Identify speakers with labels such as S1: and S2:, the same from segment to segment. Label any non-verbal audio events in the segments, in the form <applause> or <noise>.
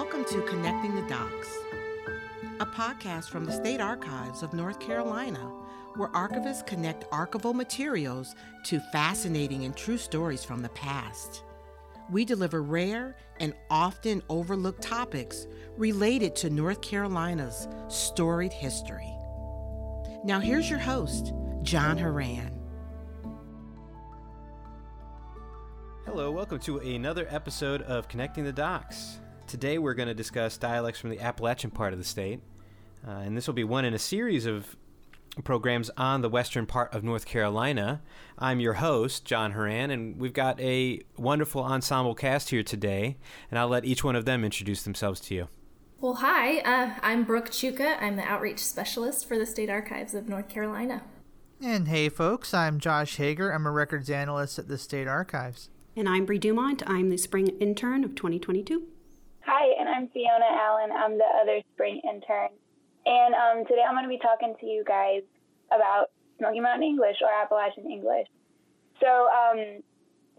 S1: Welcome to Connecting the Docs, a podcast from the State Archives of North Carolina, where archivists connect archival materials to fascinating and true stories from the past. We deliver rare and often overlooked topics related to North Carolina's storied history. Now, here's your host, John Horan.
S2: Hello, welcome to another episode of Connecting the Docs. Today we're going to discuss dialects from the Appalachian part of the state, uh, and this will be one in a series of programs on the western part of North Carolina. I'm your host, John Horan, and we've got a wonderful ensemble cast here today, and I'll let each one of them introduce themselves to you.
S3: Well, hi, uh, I'm Brooke Chuka. I'm the outreach specialist for the State Archives of North Carolina.
S4: And hey, folks, I'm Josh Hager. I'm a records analyst at the State Archives.
S5: And I'm Bree Dumont. I'm the spring intern of 2022.
S6: Hi, and I'm Fiona Allen. I'm the other spring intern. And um, today I'm going to be talking to you guys about Smoky Mountain English or Appalachian English. So, um,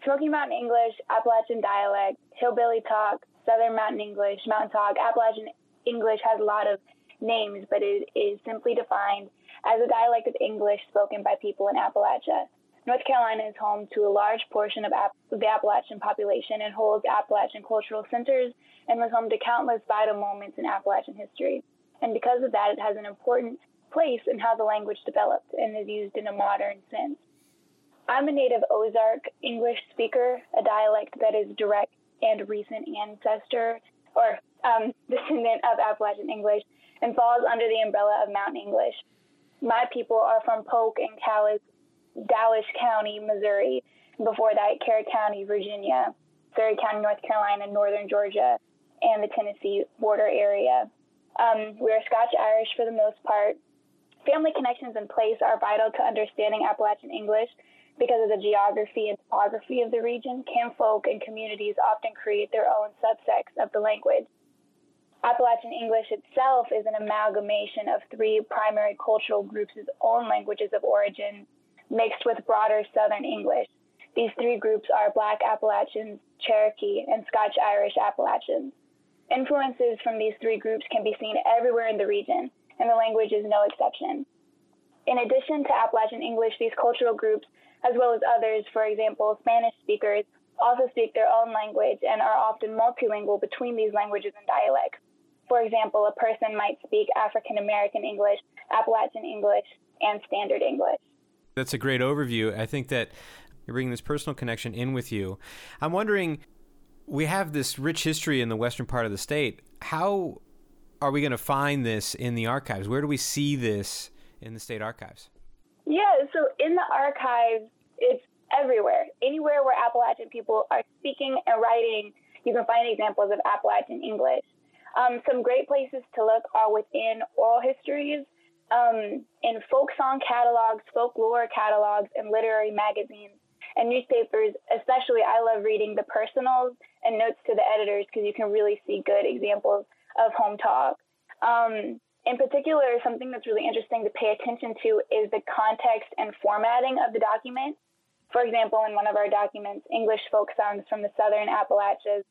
S6: Smoky Mountain English, Appalachian dialect, hillbilly talk, Southern Mountain English, mountain talk, Appalachian English has a lot of names, but it is simply defined as a dialect of English spoken by people in Appalachia. North Carolina is home to a large portion of App- the Appalachian population and holds Appalachian cultural centers and was home to countless vital moments in Appalachian history. And because of that, it has an important place in how the language developed and is used in a modern sense. I'm a native Ozark English speaker, a dialect that is direct and recent ancestor or um, <laughs> descendant of Appalachian English and falls under the umbrella of Mountain English. My people are from Polk and Calais Dallas County, Missouri, before that, Carroll County, Virginia, Surry County, North Carolina, Northern Georgia, and the Tennessee border area. Um, we are Scotch Irish for the most part. Family connections in place are vital to understanding Appalachian English because of the geography and topography of the region. Kinfolk and communities often create their own subsects of the language. Appalachian English itself is an amalgamation of three primary cultural groups' own languages of origin mixed with broader Southern English. These three groups are Black Appalachians, Cherokee, and Scotch Irish Appalachians. Influences from these three groups can be seen everywhere in the region, and the language is no exception. In addition to Appalachian English, these cultural groups, as well as others, for example, Spanish speakers, also speak their own language and are often multilingual between these languages and dialects. For example, a person might speak African American English, Appalachian English, and Standard English.
S2: That's a great overview. I think that you're bringing this personal connection in with you. I'm wondering, we have this rich history in the western part of the state. How are we going to find this in the archives? Where do we see this in the state archives?
S6: Yeah, so in the archives, it's everywhere. Anywhere where Appalachian people are speaking and writing, you can find examples of Appalachian English. Um, some great places to look are within oral histories um, in folk song catalogs, folklore catalogs, and literary magazines and newspapers. Especially, I love reading the personals and notes to the editors because you can really see good examples of home talk. Um, in particular, something that's really interesting to pay attention to is the context and formatting of the document. For example, in one of our documents, English folk songs from the Southern Appalachians,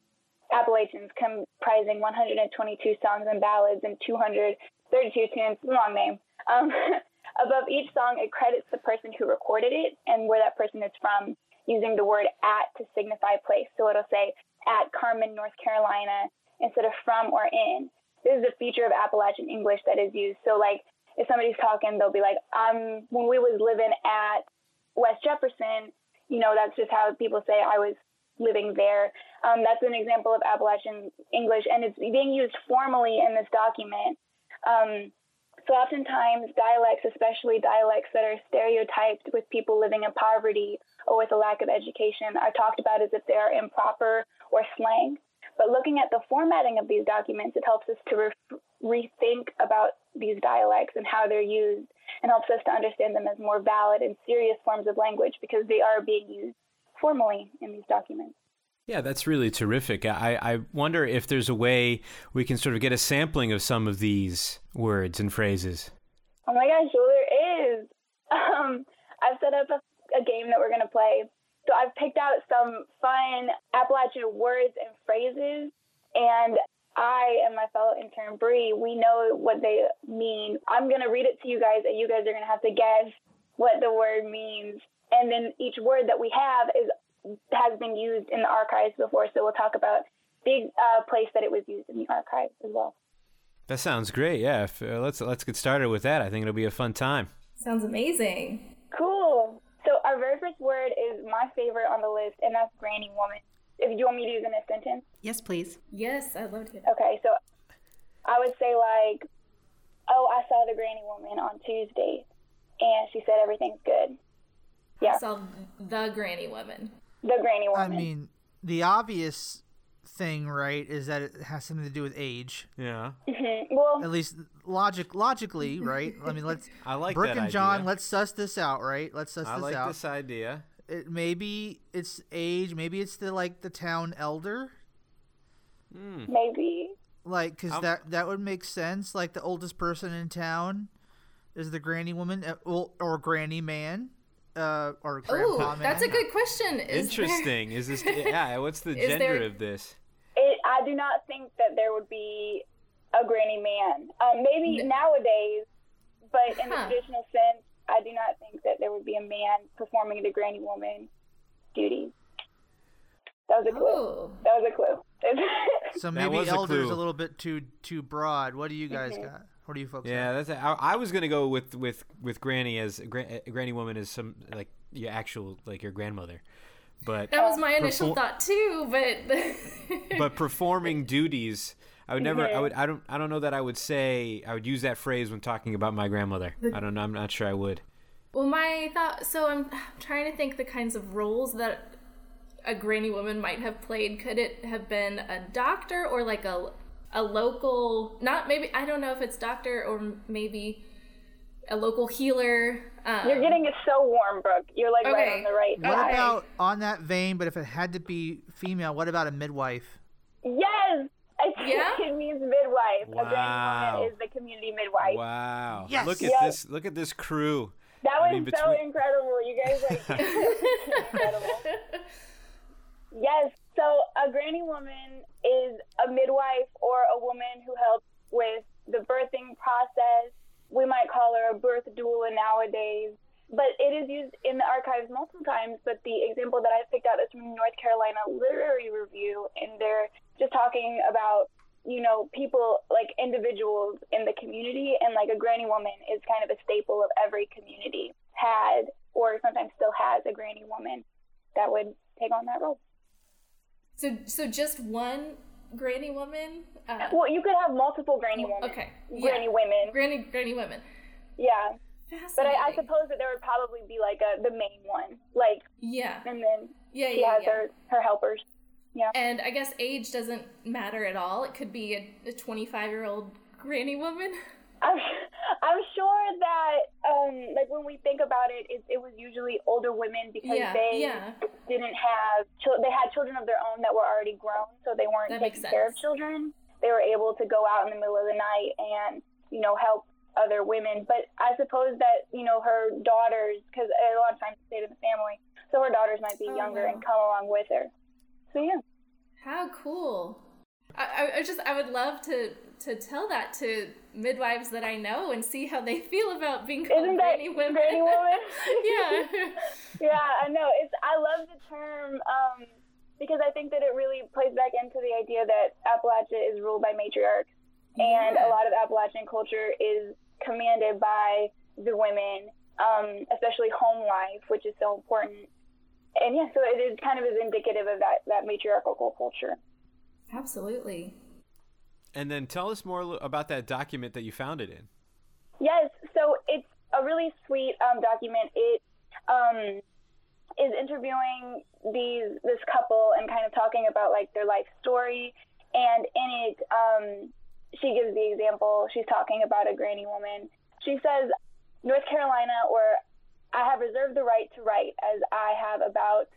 S6: Appalachians comprising 122 songs and ballads and 232 tunes, long name. Um, <laughs> above each song, it credits the person who recorded it and where that person is from using the word at to signify place. So it'll say at Carmen, North Carolina instead of from or in. This is a feature of Appalachian English that is used. So like if somebody's talking, they'll be like, um, when we was living at West Jefferson, you know, that's just how people say I was living there. Um, that's an example of Appalachian English, and it's being used formally in this document. Um, so oftentimes dialects, especially dialects that are stereotyped with people living in poverty or with a lack of education, are talked about as if they are improper or slang. But looking at the formatting of these documents, it helps us to re- rethink about these dialects and how they're used and helps us to understand them as more valid and serious forms of language because they are being used formally in these documents.
S2: Yeah, that's really terrific. I, I wonder if there's a way we can sort of get a sampling of some of these words and phrases.
S6: Oh my gosh, well, there is. <laughs> Um, I've set up a, a game that we're going to play. So I've picked out some fun Appalachian words and phrases, and I and my fellow intern Bree, we know what they mean. I'm gonna read it to you guys, and you guys are gonna have to guess what the word means. And then each word that we have is has been used in the archives before, so we'll talk about the uh, place that it was used in the archives as well.
S2: That sounds great. Yeah, if, uh, let's let's get started with that. I think it'll be a fun time.
S3: Sounds amazing.
S6: Cool. So our very first word is my favorite on the list, and that's granny woman. If you want me to use in a sentence.
S5: Yes, please.
S3: Yes, I'd love to.
S6: Okay, so I would say like, oh, I saw the granny woman on Tuesday, and she said everything's good. Yeah,
S3: I saw the granny woman.
S6: The granny woman.
S4: I mean, the obvious thing, right, is that it has something to do with age.
S2: Yeah,
S6: Mhm. Well,
S4: At least logic, logically, right? I mean, let's. <laughs>
S2: I like
S4: Brooke
S2: that
S4: and John,
S2: idea.
S4: let's suss this out, right? Let's suss
S2: I
S4: this
S2: like
S4: out.
S2: this idea.
S4: It, maybe it's age. Maybe it's the like the town elder.
S2: Hmm.
S6: maybe.
S4: Like, cause
S2: I'm-
S4: that that would make sense. Like the oldest person in town is the granny woman, uh, well, or granny man, uh, or grandpa
S3: Oh,
S4: man.
S3: that's a good question. Is
S2: Interesting. Is this? <laughs> Yeah. What's the gender
S3: there-
S2: of this?
S6: It, I do not think that there would be a granny man. Um, maybe
S3: N-
S6: nowadays, but in the traditional sense, I do not think that there would be a man performing the granny woman duties. That was a clue.
S3: Oh,
S6: That was a clue. <laughs>
S4: So
S2: That
S4: maybe
S2: was a
S4: elder's a little bit too too broad. What do you guys
S6: Mhm.
S4: got? What do you folks
S2: Yeah,
S4: got?
S2: that's. I, I was gonna go with with with Granny as gra- uh, Granny woman as some like your actual like your grandmother, but
S3: that was my initial
S2: Perform-
S3: thought too, but <laughs>
S2: but performing duties. I would never. I would. I don't. I don't know that I would say. I would use that phrase when talking about my grandmother. I don't know. I'm not sure I would.
S3: well, my thought. So I'm trying to think the kinds of roles that a granny woman might have played. Could it have been a doctor or like a a local? Not maybe. I don't know if it's doctor or maybe a local healer. Um,
S6: You're getting it so warm, Brooke. You're like right on the right
S4: What
S6: side.
S4: about on that vein? But if it had to be female, what about a midwife?
S6: Yes! I think
S3: Yeah?
S6: it means midwife. A
S2: Wow.
S6: woman is the community midwife.
S2: Wow.
S4: Yes.
S2: Look at
S6: Yes.
S2: this. Look at this crew.
S6: That
S2: I
S6: was
S2: mean,
S6: so incredible. You guys like <laughs> <laughs> incredible. <laughs> Yes. So a granny woman is a midwife or a woman who helps with the birthing process. We might call her a birth doula nowadays. But it is used in the archives multiple times. But the example that I picked out is from North Carolina Literary Review, and they're just talking about you know people like individuals in the community, and like a granny woman is kind of a staple of every community had or sometimes still has a granny woman that would take on that role.
S3: So so just one granny woman. Uh,
S6: Well, you could have multiple granny women.
S3: okay.
S6: Granny
S3: yeah.
S6: women.
S3: Granny granny women.
S6: Yeah. But I, I suppose that there would probably be like a the main one, like,
S3: Yeah.
S6: and then
S3: Yeah.
S6: she
S3: Yeah.
S6: has
S3: yeah.
S6: her her helpers. Yeah.
S3: And I guess age doesn't matter at all. It could be a 25 year old granny woman. <laughs>
S6: I'm <laughs> I'm sure that um like when we think about it, it, it was usually older women because
S3: Yeah,
S6: they
S3: yeah.
S6: didn't have chil- they had children of their own that were already grown, so they weren't
S3: That
S6: taking care of children. They were able to go out in the middle of the night and you know help other women. But I suppose that you know her daughters, because a lot of times stayed in the family, so her daughters might be
S3: Oh,
S6: younger
S3: wow.
S6: and come along with her. So yeah.
S3: How cool. I, I, I just I would love to to tell that to midwives that I know and see how they <laughs> feel about being called
S6: Isn't that
S3: granny women.
S6: granny woman? <laughs>
S3: yeah. <laughs>
S6: yeah, I know. It's I love the term um, because I think that it really plays back into the idea that Appalachia is ruled by matriarchs, and
S3: Yeah.
S6: a lot of Appalachian culture is commanded by the women, um, especially home life, which is so important. And yeah, so it is kind of is indicative of that that matriarchal culture.
S3: Absolutely.
S2: And then tell us more about that document that you found it in.
S6: Yes, so it's a really sweet um, document. It um, is interviewing these this couple and kind of talking about like their life story. And in it, um, she gives the example. She's talking about a granny woman. She says, "North Carolina, or I have reserved the right to write, as I have about."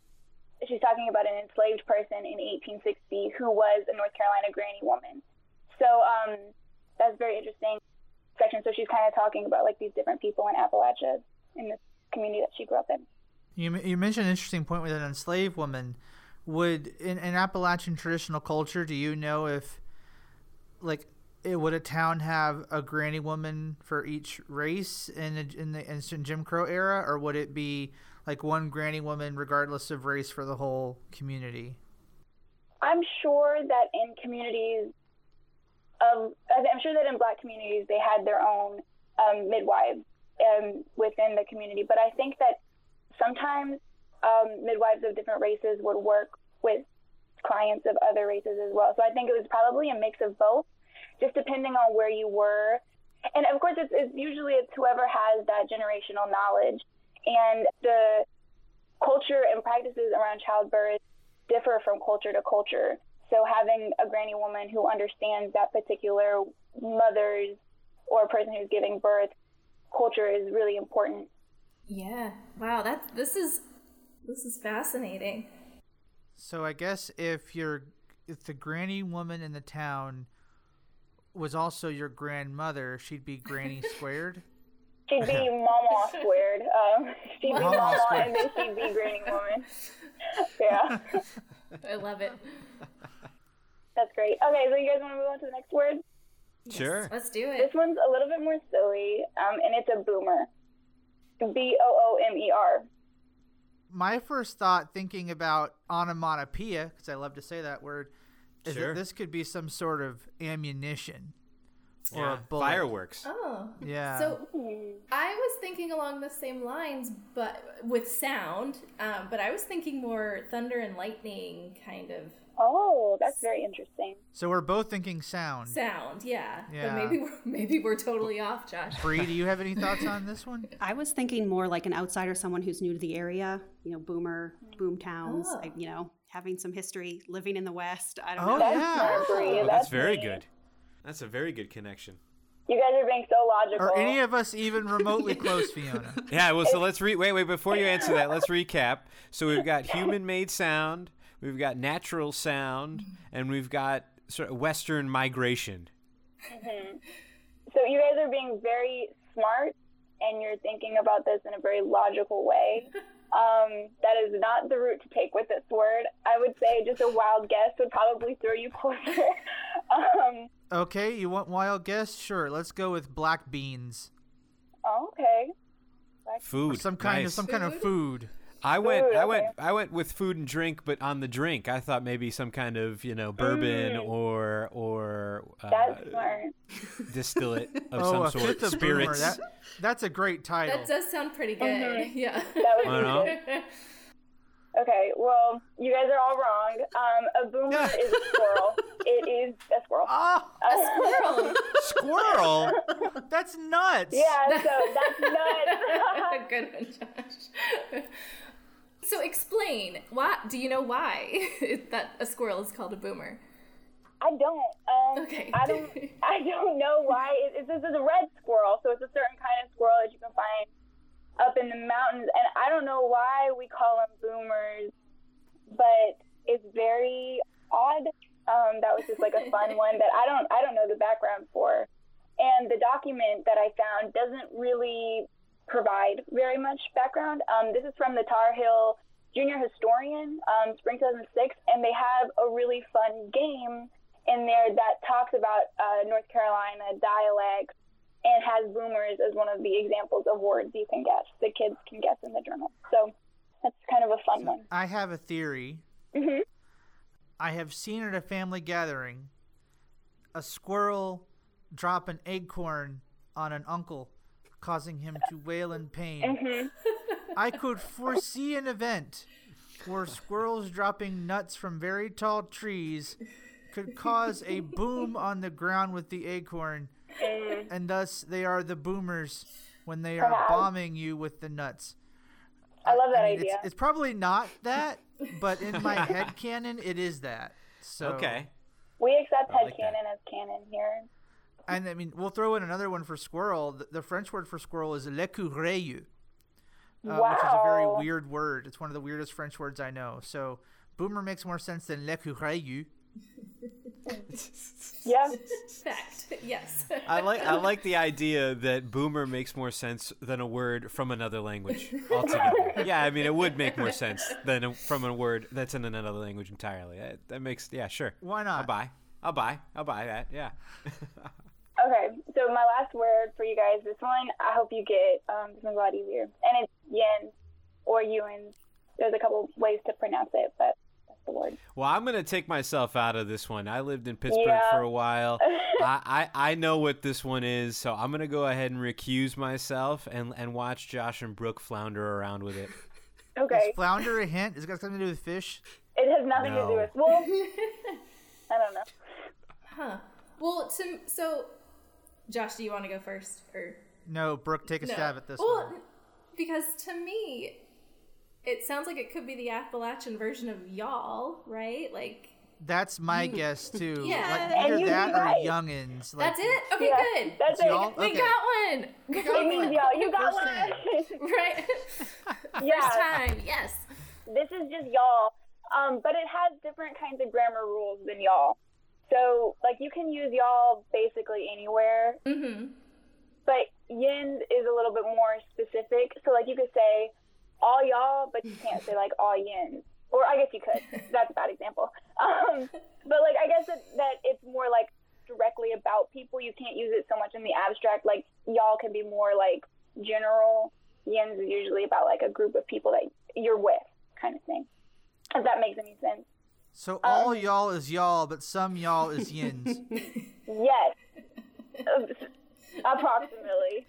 S6: She's talking about an enslaved person in 1860 who was a North Carolina granny woman. So um, that's very interesting section. So she's kind of talking about like these different people in Appalachia in this community that she grew up in.
S4: You, you mentioned an interesting point with an enslaved woman. Would in, in Appalachian traditional culture, do you know if like it, would a town have a granny woman for each race in the, in the instant Jim Crow era, or would it be like one granny woman regardless of race for the whole community?
S6: I'm sure that in communities of, I'm sure that in black communities they had their own um, midwives um, within the community, but I think that sometimes um, midwives of different races would work with clients of other races as well. So I think it was probably a mix of both, just depending on where you were. And of course, it's, it's usually it's whoever has that generational knowledge and the culture and practices around childbirth differ from culture to culture. So having a granny woman who understands that particular mother's or person who's giving birth culture is really important.
S3: Yeah. Wow, that's this is this is fascinating.
S4: So I guess if you're if the granny woman in the town was also your grandmother, she'd be Granny <laughs> squared.
S6: she'd be <laughs> Mama squared. Um, she'd be Mama, Mama and then she'd be Granny woman. <laughs> yeah.
S3: I love it.
S6: That's great. Okay, so you guys want to move on to the next word?
S2: Sure.
S3: Let's do it.
S6: This one's a little bit more silly, um, and it's a boomer. B O O M E R.
S4: My first thought, thinking about onomatopoeia, because I love to say that word, is
S2: Sure.
S4: that this could be some sort of ammunition or
S2: Yeah,
S4: a bullet.
S2: Fireworks.
S3: Oh.
S4: Yeah.
S3: So I was thinking along the same lines, but with sound. Um, but I was thinking more thunder and lightning kind of
S6: Oh, that's very interesting.
S4: So we're both thinking sound.
S3: sound. Yeah.
S4: Yeah.
S3: But maybe we're, maybe we're totally off, Josh.
S4: Bree, do you have any <laughs> thoughts on this one?
S5: I was thinking more like an outsider, someone who's new to the area, you know, boomer, boom towns,
S3: Oh.
S5: like, you know, having some history, living in the West. I don't
S4: Oh,
S5: know.
S6: That's
S4: yeah.
S6: smart, Bree.
S2: Oh,
S6: That's
S2: that's very good. That's a very good connection.
S6: You guys are being so logical.
S4: Are any of us even remotely <laughs> close, Fiona?
S2: Yeah, well, so let's re wait, wait. Before you answer that, let's recap. So we've got human-made sound, we've got natural sound, and we've got sort of Western migration. Mm-hmm.
S6: So you guys are being very smart, and you're thinking about this in a very logical way. Um, that is not the route to take with this word. I would say just a wild guess would probably throw you <laughs> closer. um,
S4: Okay, you want wild guess? Sure, let's go with black beans.
S6: okay.
S2: Food.
S4: Some kind of
S2: nice.
S4: some kind of food.
S2: I went,
S6: Food,
S2: I went,
S6: okay.
S2: I went with food and drink, but on the drink, I thought maybe some kind of you know bourbon
S6: Mm.
S2: or or uh,
S6: That's smart. <laughs>
S2: distillate of
S4: oh, a
S2: some sort,
S4: fifth of
S2: spirits.
S4: That, that's a great title.
S3: That does sound pretty good.
S6: Mhm. <laughs>
S3: Yeah.
S6: That was
S2: I know.
S6: good. Okay, well, you guys are all wrong. Um, a boomer
S2: Yeah. <laughs>
S6: is a squirrel. it is a squirrel.
S4: oh,
S3: Squirrel.
S2: Squirrel.
S4: that's nuts.
S6: Yeah, so that's nuts.
S3: Good one, Josh. So explain why? Do you know why <laughs> that a squirrel is called a boomer?
S6: I don't. Um,
S3: Okay.
S6: I don't. <laughs> I don't know why. It, it's, this is a red squirrel, so it's a certain kind of squirrel that you can find up in the mountains, and I don't know why we call them boomers, but it's very odd. Um, that was just like a fun one that I don't. I don't know the background for, and the document that I found doesn't really provide very much background. Um, this is from the Tar Heel Junior Historian, um, spring 2006, and they have a really fun game in there that talks about uh, North Carolina dialects and has boomers as one of the examples of words you can guess. The kids can guess in the journal. So that's kind of a fun one.
S4: I have a theory.
S6: hmm
S4: I have seen at a family gathering a squirrel drop an acorn on an uncle, causing him to wail in pain.
S6: hmm
S4: I <laughs> could foresee an event where squirrels dropping nuts from very tall trees could cause a boom on the ground with the acorn, and thus they are the boomers when they are
S6: Perhaps.
S4: bombing you with the nuts.
S6: I love that
S4: I mean,
S6: idea.
S4: It's, it's probably not that, but in my <laughs> head canon, it is that. So
S2: Okay.
S6: we accept
S2: head like
S6: headcanon as canon here.
S4: And I mean, we'll throw in another one for squirrel. The, the French word for squirrel is l'écureuil, uh, which is a very weird word. It's one of the weirdest French words I know. So boomer makes more sense than l'écureuil. <laughs>
S6: Yeah.
S3: Fact. Yes.
S2: I like I like the idea that boomer makes more sense than a word from another language altogether. <laughs> yeah, I mean it would make more sense than a, from a word that's in another language entirely. That, that makes yeah, sure.
S4: Why not?
S2: I'll buy. I'll buy. I'll buy that. Yeah. <laughs>
S6: Okay, so my last word for you guys, this one, I hope you get. Um, this one's a lot easier. And it's yen or yuan. There's a couple ways to pronounce it, but that's the word.
S2: well, I'm gonna take myself out of this one. I lived in Pittsburgh
S6: Yeah.
S2: for a while. <laughs> I, I I know what this one is, so I'm gonna go ahead and recuse myself and and watch Josh and Brooke flounder around with it.
S6: Okay,
S4: Is flounder a hint? Is it got something to do with fish?
S6: it has nothing to do with. Well, <laughs> I don't know.
S3: Huh. Well, to, so, Josh, do you want to go first? Or
S4: No, Brooke, take a
S3: no?
S4: stab at this
S3: well,
S4: one.
S3: because to me, it sounds like it could be the Appalachian version of y'all, right? Like
S4: That's my guess too. <laughs>
S3: Yeah.
S4: Like
S3: And
S4: either
S6: you'd be
S4: or youngins. Like,
S3: that's it. Okay,
S6: Yeah,
S3: good.
S6: That's it.
S4: y'all?
S3: we
S4: Okay.
S3: got one.
S6: It means y'all. You got
S4: First
S6: one.
S4: hand. <laughs>
S3: right. <laughs>
S6: yeah.
S3: First time. Yes.
S6: this is just y'all. Um, but it has different kinds of grammar rules than y'all. So, like, you can use y'all basically anywhere,
S3: Mm-hmm.
S6: but yin is a little bit more specific. So, like, you could say all y'all, but you can't say, like, all yin. Or I guess you could. <laughs> That's a bad example. Um, but, like, I guess that, that it's more, like, directly about people. You can't use it so much in the abstract. Like, y'all can be more, like, general. Yins is usually about, like, a group of people that you're with, kind of thing. If that makes any sense.
S4: So
S6: Um,
S4: all y'all is y'all, but some y'all is yins. <laughs>
S6: Yes. Approximately.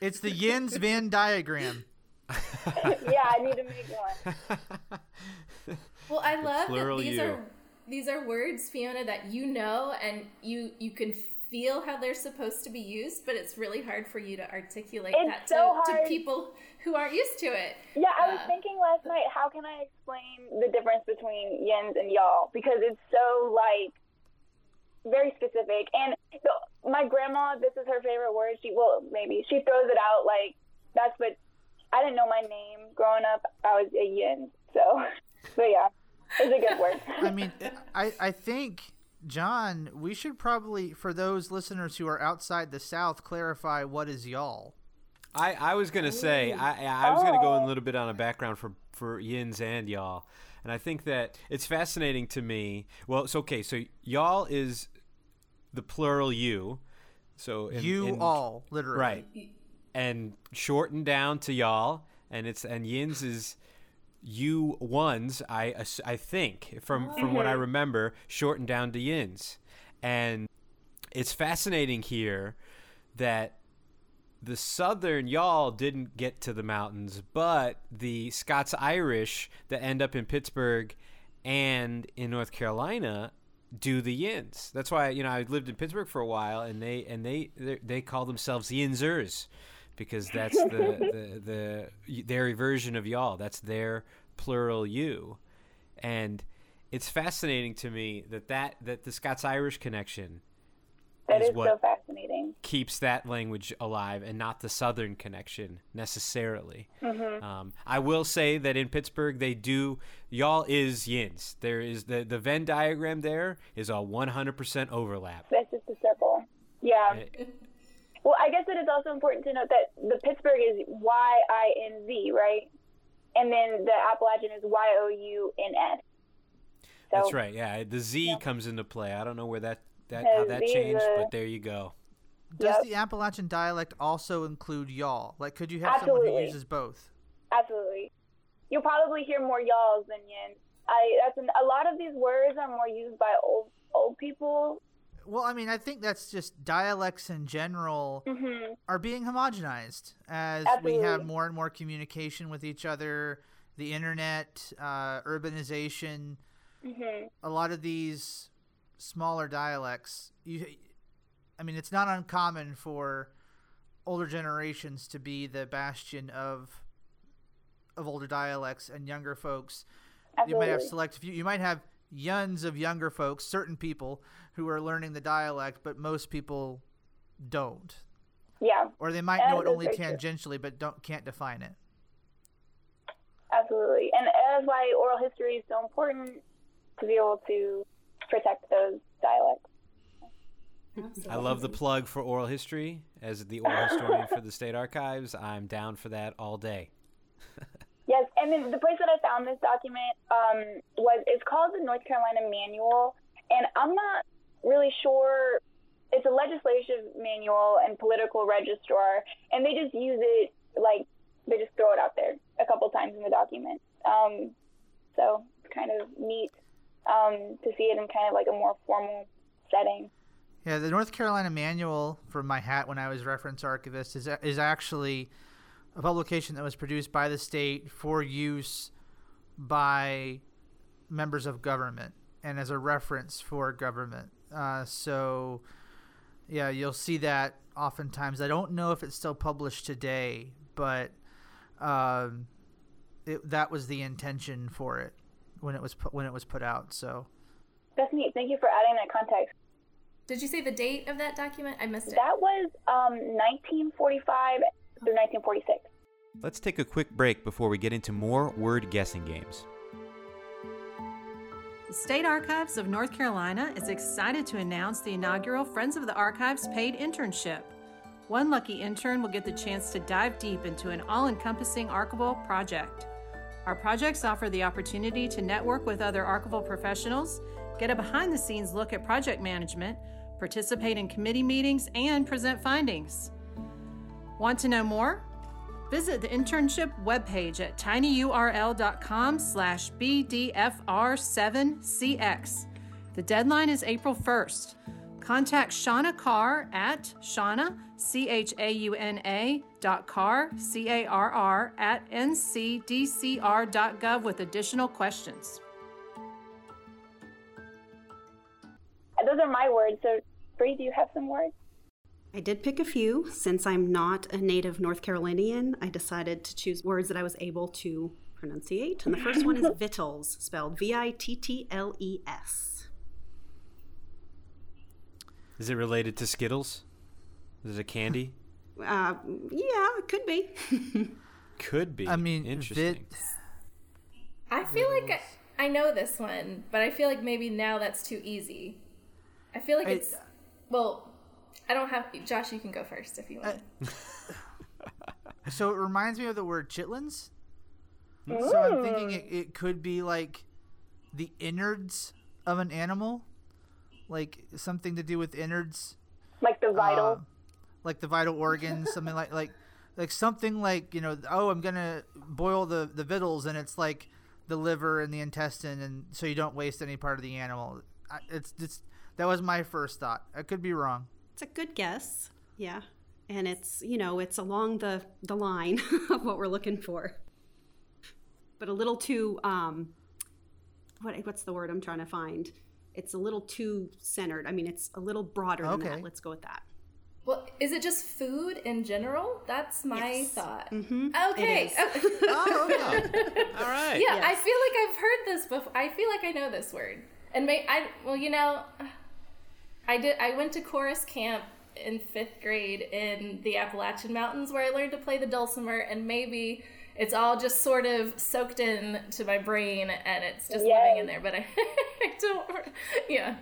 S4: it's the yins Venn diagram. <laughs>
S6: yeah, I need to make one. <laughs>
S3: Well, I love that these
S2: you.
S3: are these are words, Fiona, that you know and you you can feel how they're supposed to be used, but it's really hard for you to articulate
S6: It's
S3: that
S6: so
S3: to, to people who aren't used to it.
S6: Yeah, I was
S3: Uh,
S6: thinking last night, how can I explain the difference between yins and y'all? Because it's so, like, very specific. And the, my grandma, this is her favorite word. She, well, maybe, she throws it out like, that's what, I didn't know my name growing up. I was a yin. So, <laughs> but yeah, it's a good word. <laughs>
S4: I mean, I I think John, we should probably for those listeners who are outside the South clarify what is y'all.
S2: I, I was gonna say I I was gonna go in a
S6: Oh.
S2: little bit on a background for for yins and y'all, and I think that it's fascinating to me. Well, it's okay. So y'all is the plural you. So in,
S4: you
S2: in-
S4: all, literally.
S2: right, and shortened down to y'all, and it's and yins is you ones. I I think from from what I mm-hmm. remember, shortened down to yins, and it's fascinating here that the southern y'all didn't get to the mountains, but the Scots Irish that end up in Pittsburgh and in North Carolina do the yins. That's why you know I lived in Pittsburgh for a while, and they and they they, call themselves yinsers because that's the, <laughs> the the their version of y'all. That's their plural you, and it's fascinating to me that that that the Scots Irish connection
S6: That
S2: is
S6: is so fascinating.
S2: keeps that language alive and not the southern connection necessarily. Um, I will say that in Pittsburgh they do y'all is yins. There is the the Venn diagram there is a 100% overlap.
S6: That's just a circle. Yeah.
S2: Eh,
S6: Well, I guess it is also important to note that the Pittsburgh is Y I N Z, right? And then the Appalachian is Y O U N S. So,
S2: That's right. Yeah, the Z comes into play. I don't know where that that how that changed,
S6: a-
S2: but there you go.
S4: Does
S6: Yep.
S4: the Appalachian dialect also include y'all? Like, could you have someone who uses both?
S6: Absolutely. You'll probably hear more y'alls than yin. I that's an, a lot of these words are more used by old old people.
S4: Well, I mean, I think that's just dialects in general
S6: hmm
S4: are being homogenized as we have more and more communication with each other, the internet, uh, urbanization.
S6: hmm
S4: a lot of these smaller dialects you i mean it's not uncommon for older generations to be the bastion of of older dialects and younger folks. You might have select few you might have yuns of younger folks certain people who are learning the dialect but most people don't.
S6: Yeah,
S4: or they might know it only
S6: very true.
S4: tangentially but don't can't define it.
S6: Absolutely. And that's why oral history is so important to be able to protect those dialects.
S2: I love the plug for oral history as the oral <laughs> historian for the state archives. I'm down for that all day. <laughs>
S6: Yes, and then the place that I found this document um, was it's called the North Carolina Manual, and I'm not really sure. It's a legislative manual and political registrar, and they just use it like they just throw it out there a couple times in the document. Um, so it's kind of neat um, to see it in kind of like a more formal setting.
S4: Yeah, the North Carolina Manual for my hat when I was reference archivist is is actually a publication that was produced by the state for use by members of government and as a reference for government. Uh, so, yeah, you'll see that oftentimes. I don't know if it's still published today, but um, it, that was the intention for it when it was put, when it was put out. So
S6: That's neat. Thank you for adding that context.
S3: Did you say the date of that document? I missed it.
S6: That was um, 1945 through 1946.
S2: Let's take a quick break before we get into more word guessing games.
S7: The State Archives of North Carolina is excited to announce the inaugural Friends of the Archives paid internship. One lucky intern will get the chance to dive deep into an all encompassing archival project. Our projects offer the opportunity to network with other archival professionals, get a behind the scenes look at project management, participate in committee meetings, and present findings. Want to know more? Visit the internship webpage at tinyurl.com slash BDFR7CX. The deadline is April 1st. Contact Chauna Carr at Chauna, C H A U N A, dot Carr, C A R R, at ncdcr.gov with additional questions.
S6: Uh, those are my words. So, Bree, do you have some words?
S5: I did pick a few. Since I'm not a native North Carolinian, I decided to choose words that I was able to pronunciate. And the first one is <laughs> vittles, spelled V I T T L E S.
S2: Is it related to Skittles? Is it a candy? <laughs>
S5: Uh, yeah, it could be. <laughs>
S2: Could be.
S4: I mean,
S2: interesting.
S4: Vit,
S3: I feel like I, I know this one, but I feel like maybe now that's too easy. I feel like
S4: I-
S3: it's well. I don't have Josh. You can go first if you want. <laughs>
S4: so it reminds me of the word chitlins. So I'm thinking it, it could be like the innards of an animal, like something to do with innards,
S6: Like the vital.
S4: uh, like the vital organs, <laughs> something like like like something like you know, oh, I'm gonna boil the the victuals, and it's like the liver and the intestine, and so you don't waste any part of the animal. I, it's it's that was my first thought. I could be wrong.
S5: It's a good guess. Yeah. And it's, you know, it's along the, the line <laughs> of what we're looking for. But a little too, um, what, what's the word I'm trying to find? It's a little too centered. I mean, it's a little broader than that. Let's go with that.
S3: Well, is it just food in general? That's my
S5: Yes.
S3: thought.
S5: Mhm.
S3: Okay.
S5: It is. <laughs>
S2: Oh, okay. All right.
S3: Yeah, I feel like I've heard this before. I feel like I know this word. And may I well, you know, I did I went to chorus camp in 5th grade in the Appalachian Mountains where I learned to play the dulcimer and maybe it's all just sort of soaked in to my brain and it's just living in there, but I, <laughs> I don't yeah.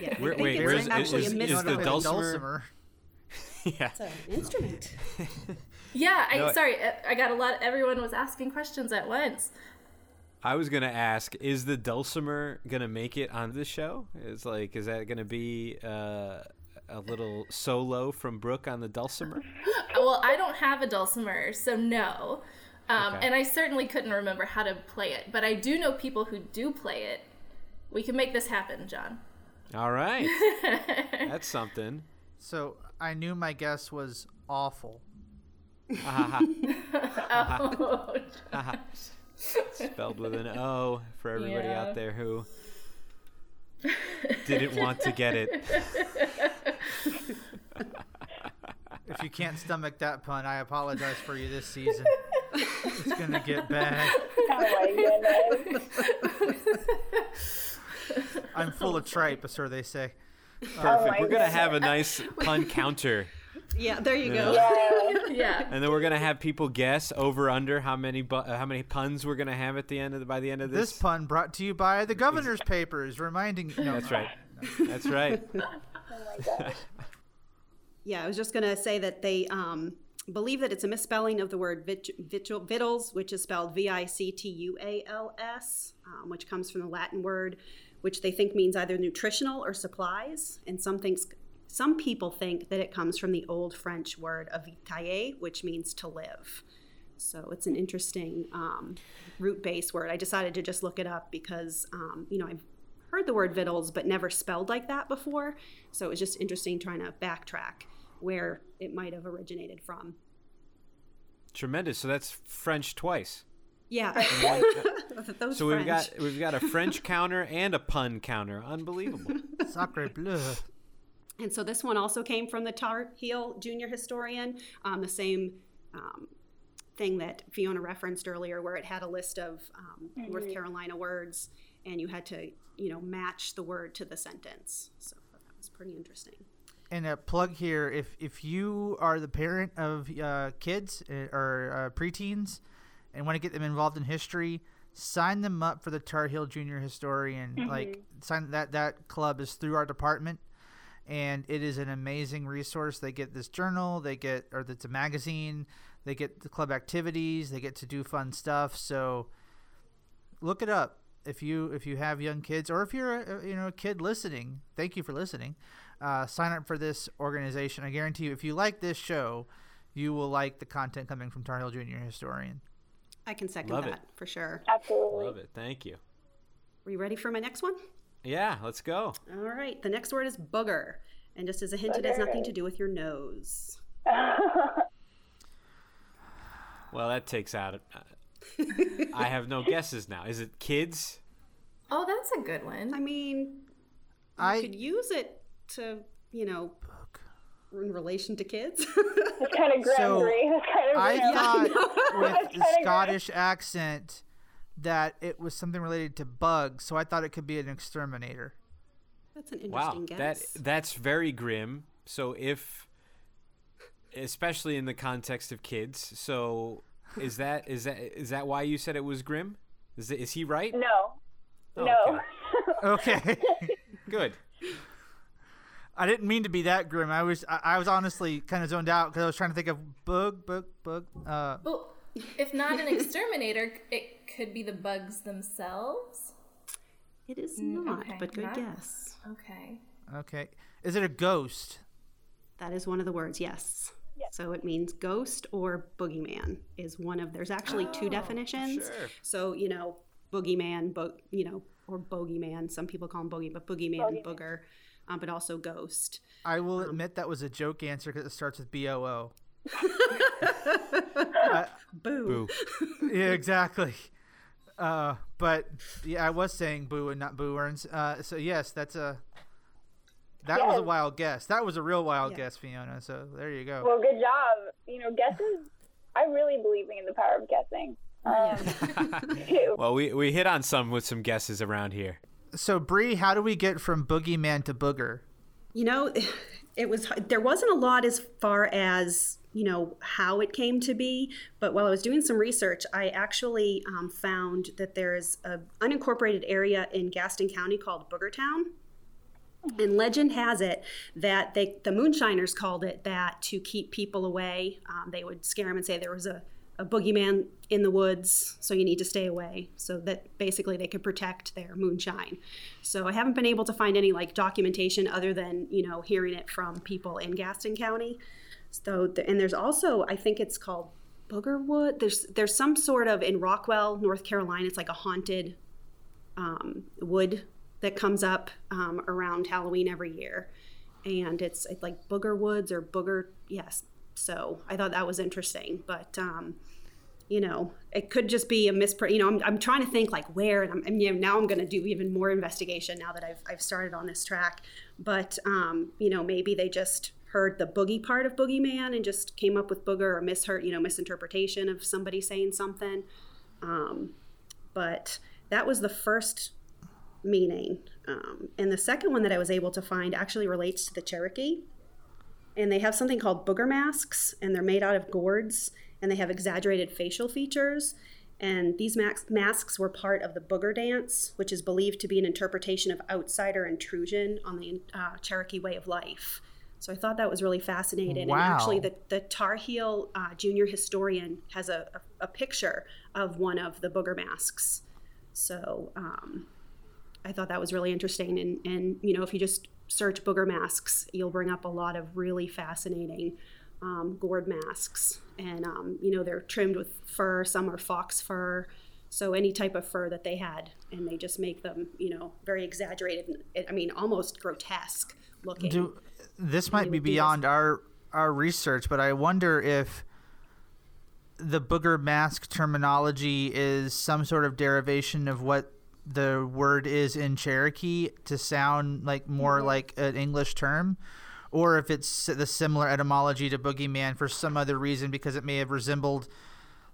S5: Yeah. I
S2: Where- wait, where's-
S5: actually
S2: is- is the
S4: With
S2: dulcimer- <laughs> yeah.
S5: It's an instrument. <laughs>
S3: Yeah, I
S2: No,
S3: sorry, I- I got a lot everyone was asking questions at once.
S2: I was gonna ask: Is the dulcimer gonna make it on the show? Is like, is that gonna be uh, a little solo from Brooke on the dulcimer?
S3: well, I don't have a dulcimer, so no. Um,
S2: Okay.
S3: And I certainly couldn't remember how to play it, but I do know people who do play it. We can make this happen, John.
S2: All right, <laughs> that's something.
S4: So I knew my guess was awful.
S2: Ah, <laughs>
S3: Oh,
S2: Spelled with an O for everybody
S3: Yeah.
S2: out there who <laughs> didn't want to get it.
S4: If you can't stomach that pun, I apologize for you this season. It's gonna get bad.
S6: Oh.
S4: I'm full of tripe, as sir they say.
S2: Perfect.
S6: my
S2: we're gonna have a nice pun counter,
S5: Yeah, there you
S2: Yeah.
S5: go.
S6: Yeah. <laughs>
S3: yeah.
S2: and then we're gonna have people guess over under how many bu- uh, how many puns we're gonna have at the end of the, by the end of
S4: This
S2: this.
S4: pun brought to you by the governor's papers, reminding. No,
S2: That's right. That's right. <laughs>
S6: My. <laughs>
S5: Yeah, I was just going to say that they um, believe that it's a misspelling of the word vit- vittles, which is spelled V I C T U A L S, um, which comes from the Latin word which they think means either nutritional or supplies. And some things, some people think that it comes from the old French word of avitailler, which means to live. So it's an interesting um, root based word. I decided to just look it up because, um, you know, I've heard the word victuals, but never spelled like that before. So it was just interesting trying to backtrack where it might have originated from.
S2: Tremendous. So that's French twice.
S5: Yeah. <laughs> Those
S2: so we've
S5: French.
S2: got we've got a French <laughs> counter and a pun counter. Unbelievable. <laughs>
S4: Sacre bleu.
S5: And so this one also came from the Tar Heel Junior Historian, um, the same um, thing that Fiona referenced earlier, where it had a list of um, North Carolina words, and you had to, you know, match the word to the sentence. So that was pretty interesting.
S4: And a plug here: if if you are the parent of uh, kids uh, or uh, preteens and want to get them involved in history, sign them up for the Tar Heel Junior Historian. Like sign that that club is through our department, and it is an amazing resource. They get this journal, they get or it's a magazine, they get the club activities, they get to do fun stuff. So look it up if you if you have young kids or if you're a, you know a kid listening. Thank you for listening. Uh, sign up for this organization. I guarantee you, if you like this show, you will like the content coming from Tar Heel Junior Historian.
S5: I can second
S2: Love it.
S5: that for sure.
S6: Absolutely.
S2: Love it. Thank you.
S5: Are you ready for my next one?
S2: Yeah, let's go.
S5: All right. The next word is booger. And just as a hint, it has nothing to do with your nose. <laughs>
S2: Well, that takes out. I have no guesses now. Is it kids?
S3: Oh, that's a good one.
S5: I mean, you
S4: I
S5: could use it to, you know, in relation to kids.
S6: It's kind of grim,
S4: So,
S6: kind of
S4: I
S6: grim.
S4: thought <laughs> with the
S6: kinda
S4: Scottish accent that it was something related to bugs, so I thought it could be an exterminator.
S5: That's an
S2: Wow,
S5: interesting
S2: that
S5: guess.
S2: that's very grim. So if, especially in the context of kids, so is that is that is that why you said it was grim? Is it, is he right?
S6: No.
S2: Oh,
S6: no.
S2: okay. <laughs>
S4: Okay. <laughs>
S2: Good.
S4: I didn't mean to be that grim. I was I, I was honestly kind of zoned out because I was trying to think of bug, bug, bug. Uh,
S3: Well, if not an exterminator, it could be the bugs themselves.
S5: it is not,
S3: okay,
S5: but good
S3: not-
S5: guess.
S3: Okay.
S4: okay. Is it a ghost?
S5: That is one of the words, yes. So it means ghost or boogeyman is one of. There's actually two definitions.
S2: sure.
S5: So you know, boogeyman, bo- you know, or bogeyman. Some people call him bogey, but boogeyman, and booger, um, but also ghost.
S4: I will admit that was a joke answer because it starts with B O O. <laughs>
S5: Boo.
S2: Boo. <laughs>
S4: Yeah, exactly. Uh, but yeah, I was saying boo and not boo earns. Uh, so yes, that's a that was a wild guess. That was a real wild
S5: Yeah.
S4: guess, Fiona. So there you go.
S6: Well, good job. You know, guesses. I really believe in the power of guessing. Um. <laughs> <laughs>
S2: Well, we we hit on some with some guesses around here.
S4: So Bree, how do we get from boogeyman to booger?
S5: You know, <sighs> it was there wasn't a lot as far as you know how it came to be. But while I was doing some research, I actually um, found that there is a unincorporated area in Gaston County called Boogertown. And legend has it that they, the moonshiners called it that to keep people away. Um, they would scare them and say there was a, a boogeyman in the woods, so you need to stay away. So that basically they could protect their moonshine. So I haven't been able to find any like documentation other than you know hearing it from people in Gaston County. So the, and there's also I think it's called Boogerwood. There's there's some sort of in Rockwell, North Carolina. It's like a haunted um, wood that comes up um, around Halloween every year, and it's, it's like Booger Woods or Booger. Yes, so I thought that was interesting, but um, you know, it could just be a mispr. You know, I'm, I'm trying to think like where, and, I'm, and you know, now I'm going to do even more investigation now that I've I've started on this track. But um, you know, maybe they just heard the boogie part of boogeyman and just came up with booger or misheard, you know, misinterpretation of somebody saying something. Um, but that was the first meaning. Um, and the second one that I was able to find actually relates to the Cherokee. And they have something called booger masks, and they're made out of gourds, and they have exaggerated facial features. And these masks were part of the booger dance, which is believed to be an interpretation of outsider intrusion on the uh, Cherokee way of life. So I thought that was really fascinating. And actually, the, the Tar Heel uh, junior historian has a, a, a picture of one of the booger masks. So, um, I thought that was really interesting. And, and you know, if you just search booger masks, you'll bring up a lot of really fascinating um, gourd masks. And, um, you know, they're trimmed with fur, some are fox fur. So any type of fur that they had, and they just make them, you know, very exaggerated. And, I mean, almost grotesque looking.
S4: Do, this might be
S5: would do this.
S4: beyond our our research, but I wonder if the booger mask terminology is some sort of derivation of what the word is in Cherokee to sound like more mm-hmm. like an English term, or if it's the similar etymology to boogeyman for some other reason because it may have resembled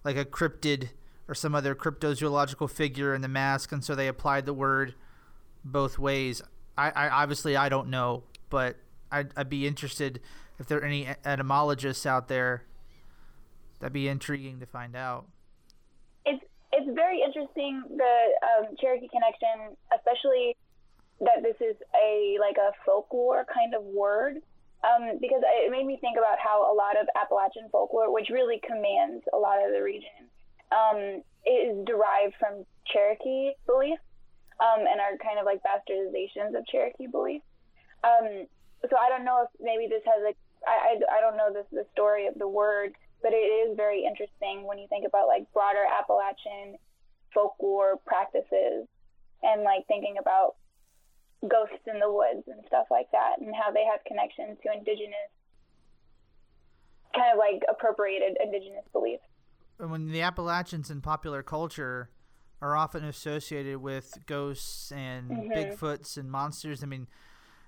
S4: like a cryptid or some other cryptozoological figure in the mask, and so they applied the word both ways. I, I obviously I don't know, but I'd, I'd be interested if there are any etymologists out there. That'd be intriguing to find out.
S6: Very interesting the um, Cherokee connection, especially that this is a like a folklore kind of word, um, because it made me think about how a lot of Appalachian folklore, which really commands a lot of the region, um, is derived from Cherokee belief, um, and are kind of like bastardizations of Cherokee belief. Um, so I don't know if maybe this has a I, I, I don't know this the story of the word, but it is very interesting when you think about like broader Appalachian folklore practices and like thinking about ghosts in the woods and stuff like that and how they have connections to indigenous kind of like appropriated indigenous beliefs.
S4: And when the Appalachians in popular culture are often associated with ghosts and mm-hmm. Bigfoots and monsters. I mean,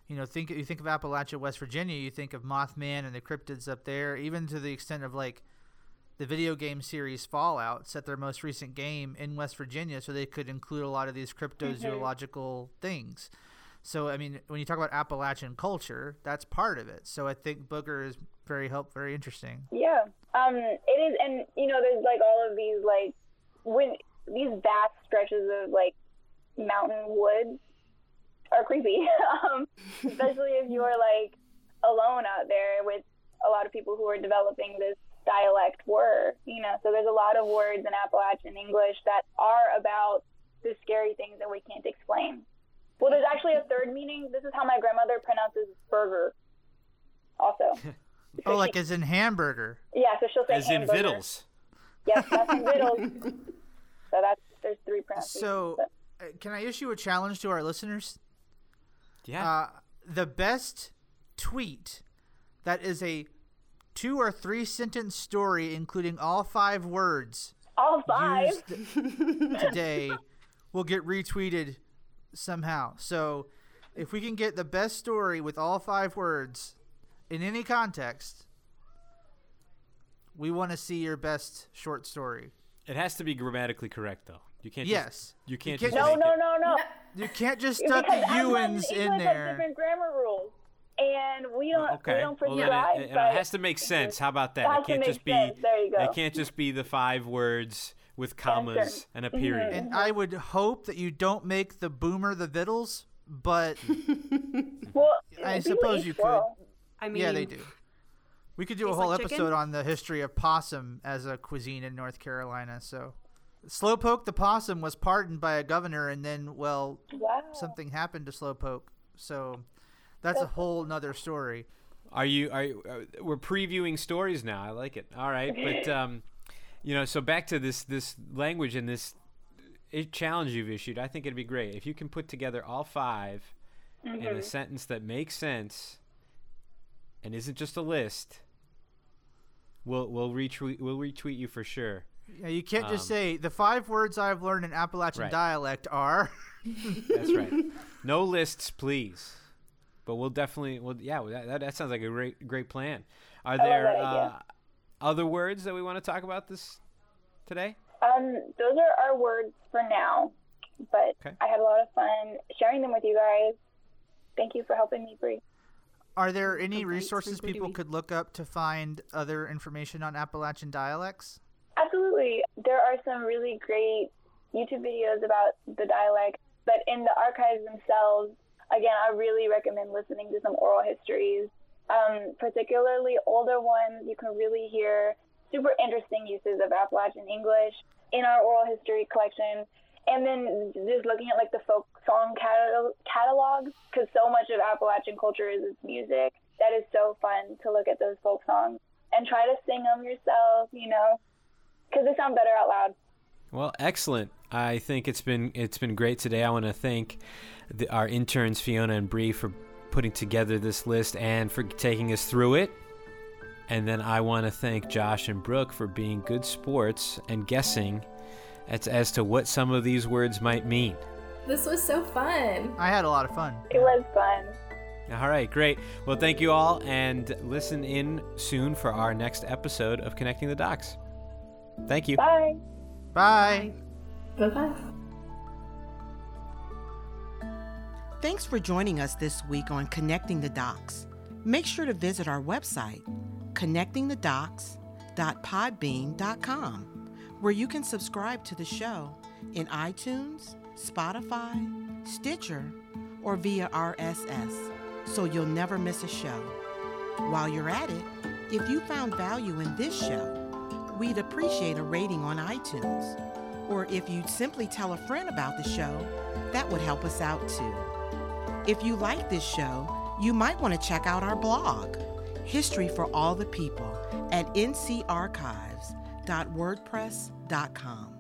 S4: you know, think you think of Appalachia, West Virginia, you think of Mothman and the cryptids up there, even to the extent of like the video game series Fallout set their most recent game in West Virginia, so they could include a lot of these cryptozoological things. So I mean, when you talk about Appalachian culture, that's part of it. So I think Booger is very help, very interesting.
S6: Yeah. Um, it is, and you know, there's like all of these like when these vast stretches of like mountain woods are creepy. <laughs> um, especially if you're like alone out there with a lot of people who are developing this dialect word, you know. So there's a lot of words in Appalachian English that are about the scary things that we can't explain. Well, there's actually a third meaning. This is how my grandmother pronounces burger. Also, <laughs>
S4: Oh, like as in hamburger.
S6: yeah. So she'll say
S2: As in vittles.
S6: Yes, that's in vittles. <laughs> so that's there's three pronunciations.
S4: So,
S6: but-
S4: uh, can I issue a challenge to our listeners?
S2: Yeah.
S4: Uh, the best tweet that is a two or three sentence story, including all five words
S6: all five.
S4: used today, will get retweeted somehow. So, if we can get the best story with all five words in any context, we want to see your best short story.
S2: it has to be grammatically correct, though. You can't.
S4: Yes.
S2: Just, you
S4: You
S2: can't.
S4: can't
S2: just
S6: No,
S2: make
S6: no,
S2: it-
S6: no, no.
S4: You can't just
S6: Because
S4: stuck the
S6: Appalachian
S4: Ewans in
S6: English has
S4: there.
S6: different grammar rules, and we don't Okay. we
S2: Okay.
S6: don't
S2: Well, then it, it has to make sense. How about that?
S6: has
S2: It can't just be.
S6: sense. There you go.
S2: It can't just be the five words with commas and a period. Mm-hmm.
S4: And I would hope that you don't make the boomer the vittles, but <laughs>
S6: well,
S4: I suppose
S6: eat
S4: you could.
S6: squirrel.
S5: I mean,
S4: yeah, they do. We could do a whole
S5: like
S4: episode
S5: chicken?
S4: on the history of possum as a cuisine in North Carolina. So, Slowpoke the possum was pardoned by a governor, and then, well,
S6: Wow.
S4: something happened to Slowpoke. So, that's a whole nother story.
S2: Are you? Are you, uh, we're previewing stories now? I like it. All right, but <laughs> um, you know, so back to this this language and this uh, challenge you've issued. I think it'd be great if you can put together all 5 in a sentence that makes sense and isn't just a list. We'll we'll retweet we'll retweet you for sure.
S4: Yeah, you can't just
S2: Um,
S4: say the five words I've learned in Appalachian
S2: Right.
S4: dialect are. <laughs>
S2: That's right. no lists, please. But we'll definitely. Well, yeah, that, that, that sounds like a great great plan. Are there
S6: that
S2: uh, other words that we want to talk about this today?
S6: Um, those are our words for now, but
S2: Okay.
S6: I had a lot of fun sharing them with you guys. Thank you for helping me, Bree.
S4: Are there any
S5: thanks
S4: resources people could look up to find other information on Appalachian dialects?
S6: Absolutely. There are some really great YouTube videos about the dialect, but in the archives themselves, again, I really recommend listening to some oral histories, um, particularly older ones. You can really hear super interesting uses of Appalachian English in our oral history collection. and then just looking at like the folk song catalog, catalogs because so much of Appalachian culture is its music. That is so fun to look at those folk songs and try to sing them yourself, you know, because they sound better out loud.
S2: Well, excellent. I think it's been it's been great today. I want to thank the, our interns Fiona and Bree for putting together this list and for taking us through it. And then I want to thank Josh and Brooke for being good sports and guessing as, as to what some of these words might mean.
S3: This was so fun.
S4: I had a lot of fun.
S6: It was fun.
S2: All right, great. Well, thank you all, and listen in soon for our next episode of Connecting the Docs. Thank you.
S6: Bye.
S4: Bye.
S3: Bye bye.
S1: Thanks for joining us this week on Connecting the Docs. Make sure to visit our website, connectingthedocs.podbean.com, where you can subscribe to the show in iTunes, Spotify, Stitcher, or via RSS, so you'll never miss a show. While you're at it, if you found value in this show, we'd appreciate a rating on iTunes. Or if you'd simply tell a friend about the show, that would help us out too. If you like this show, you might want to check out our blog, History for All the People, at ncarchives.wordpress.com.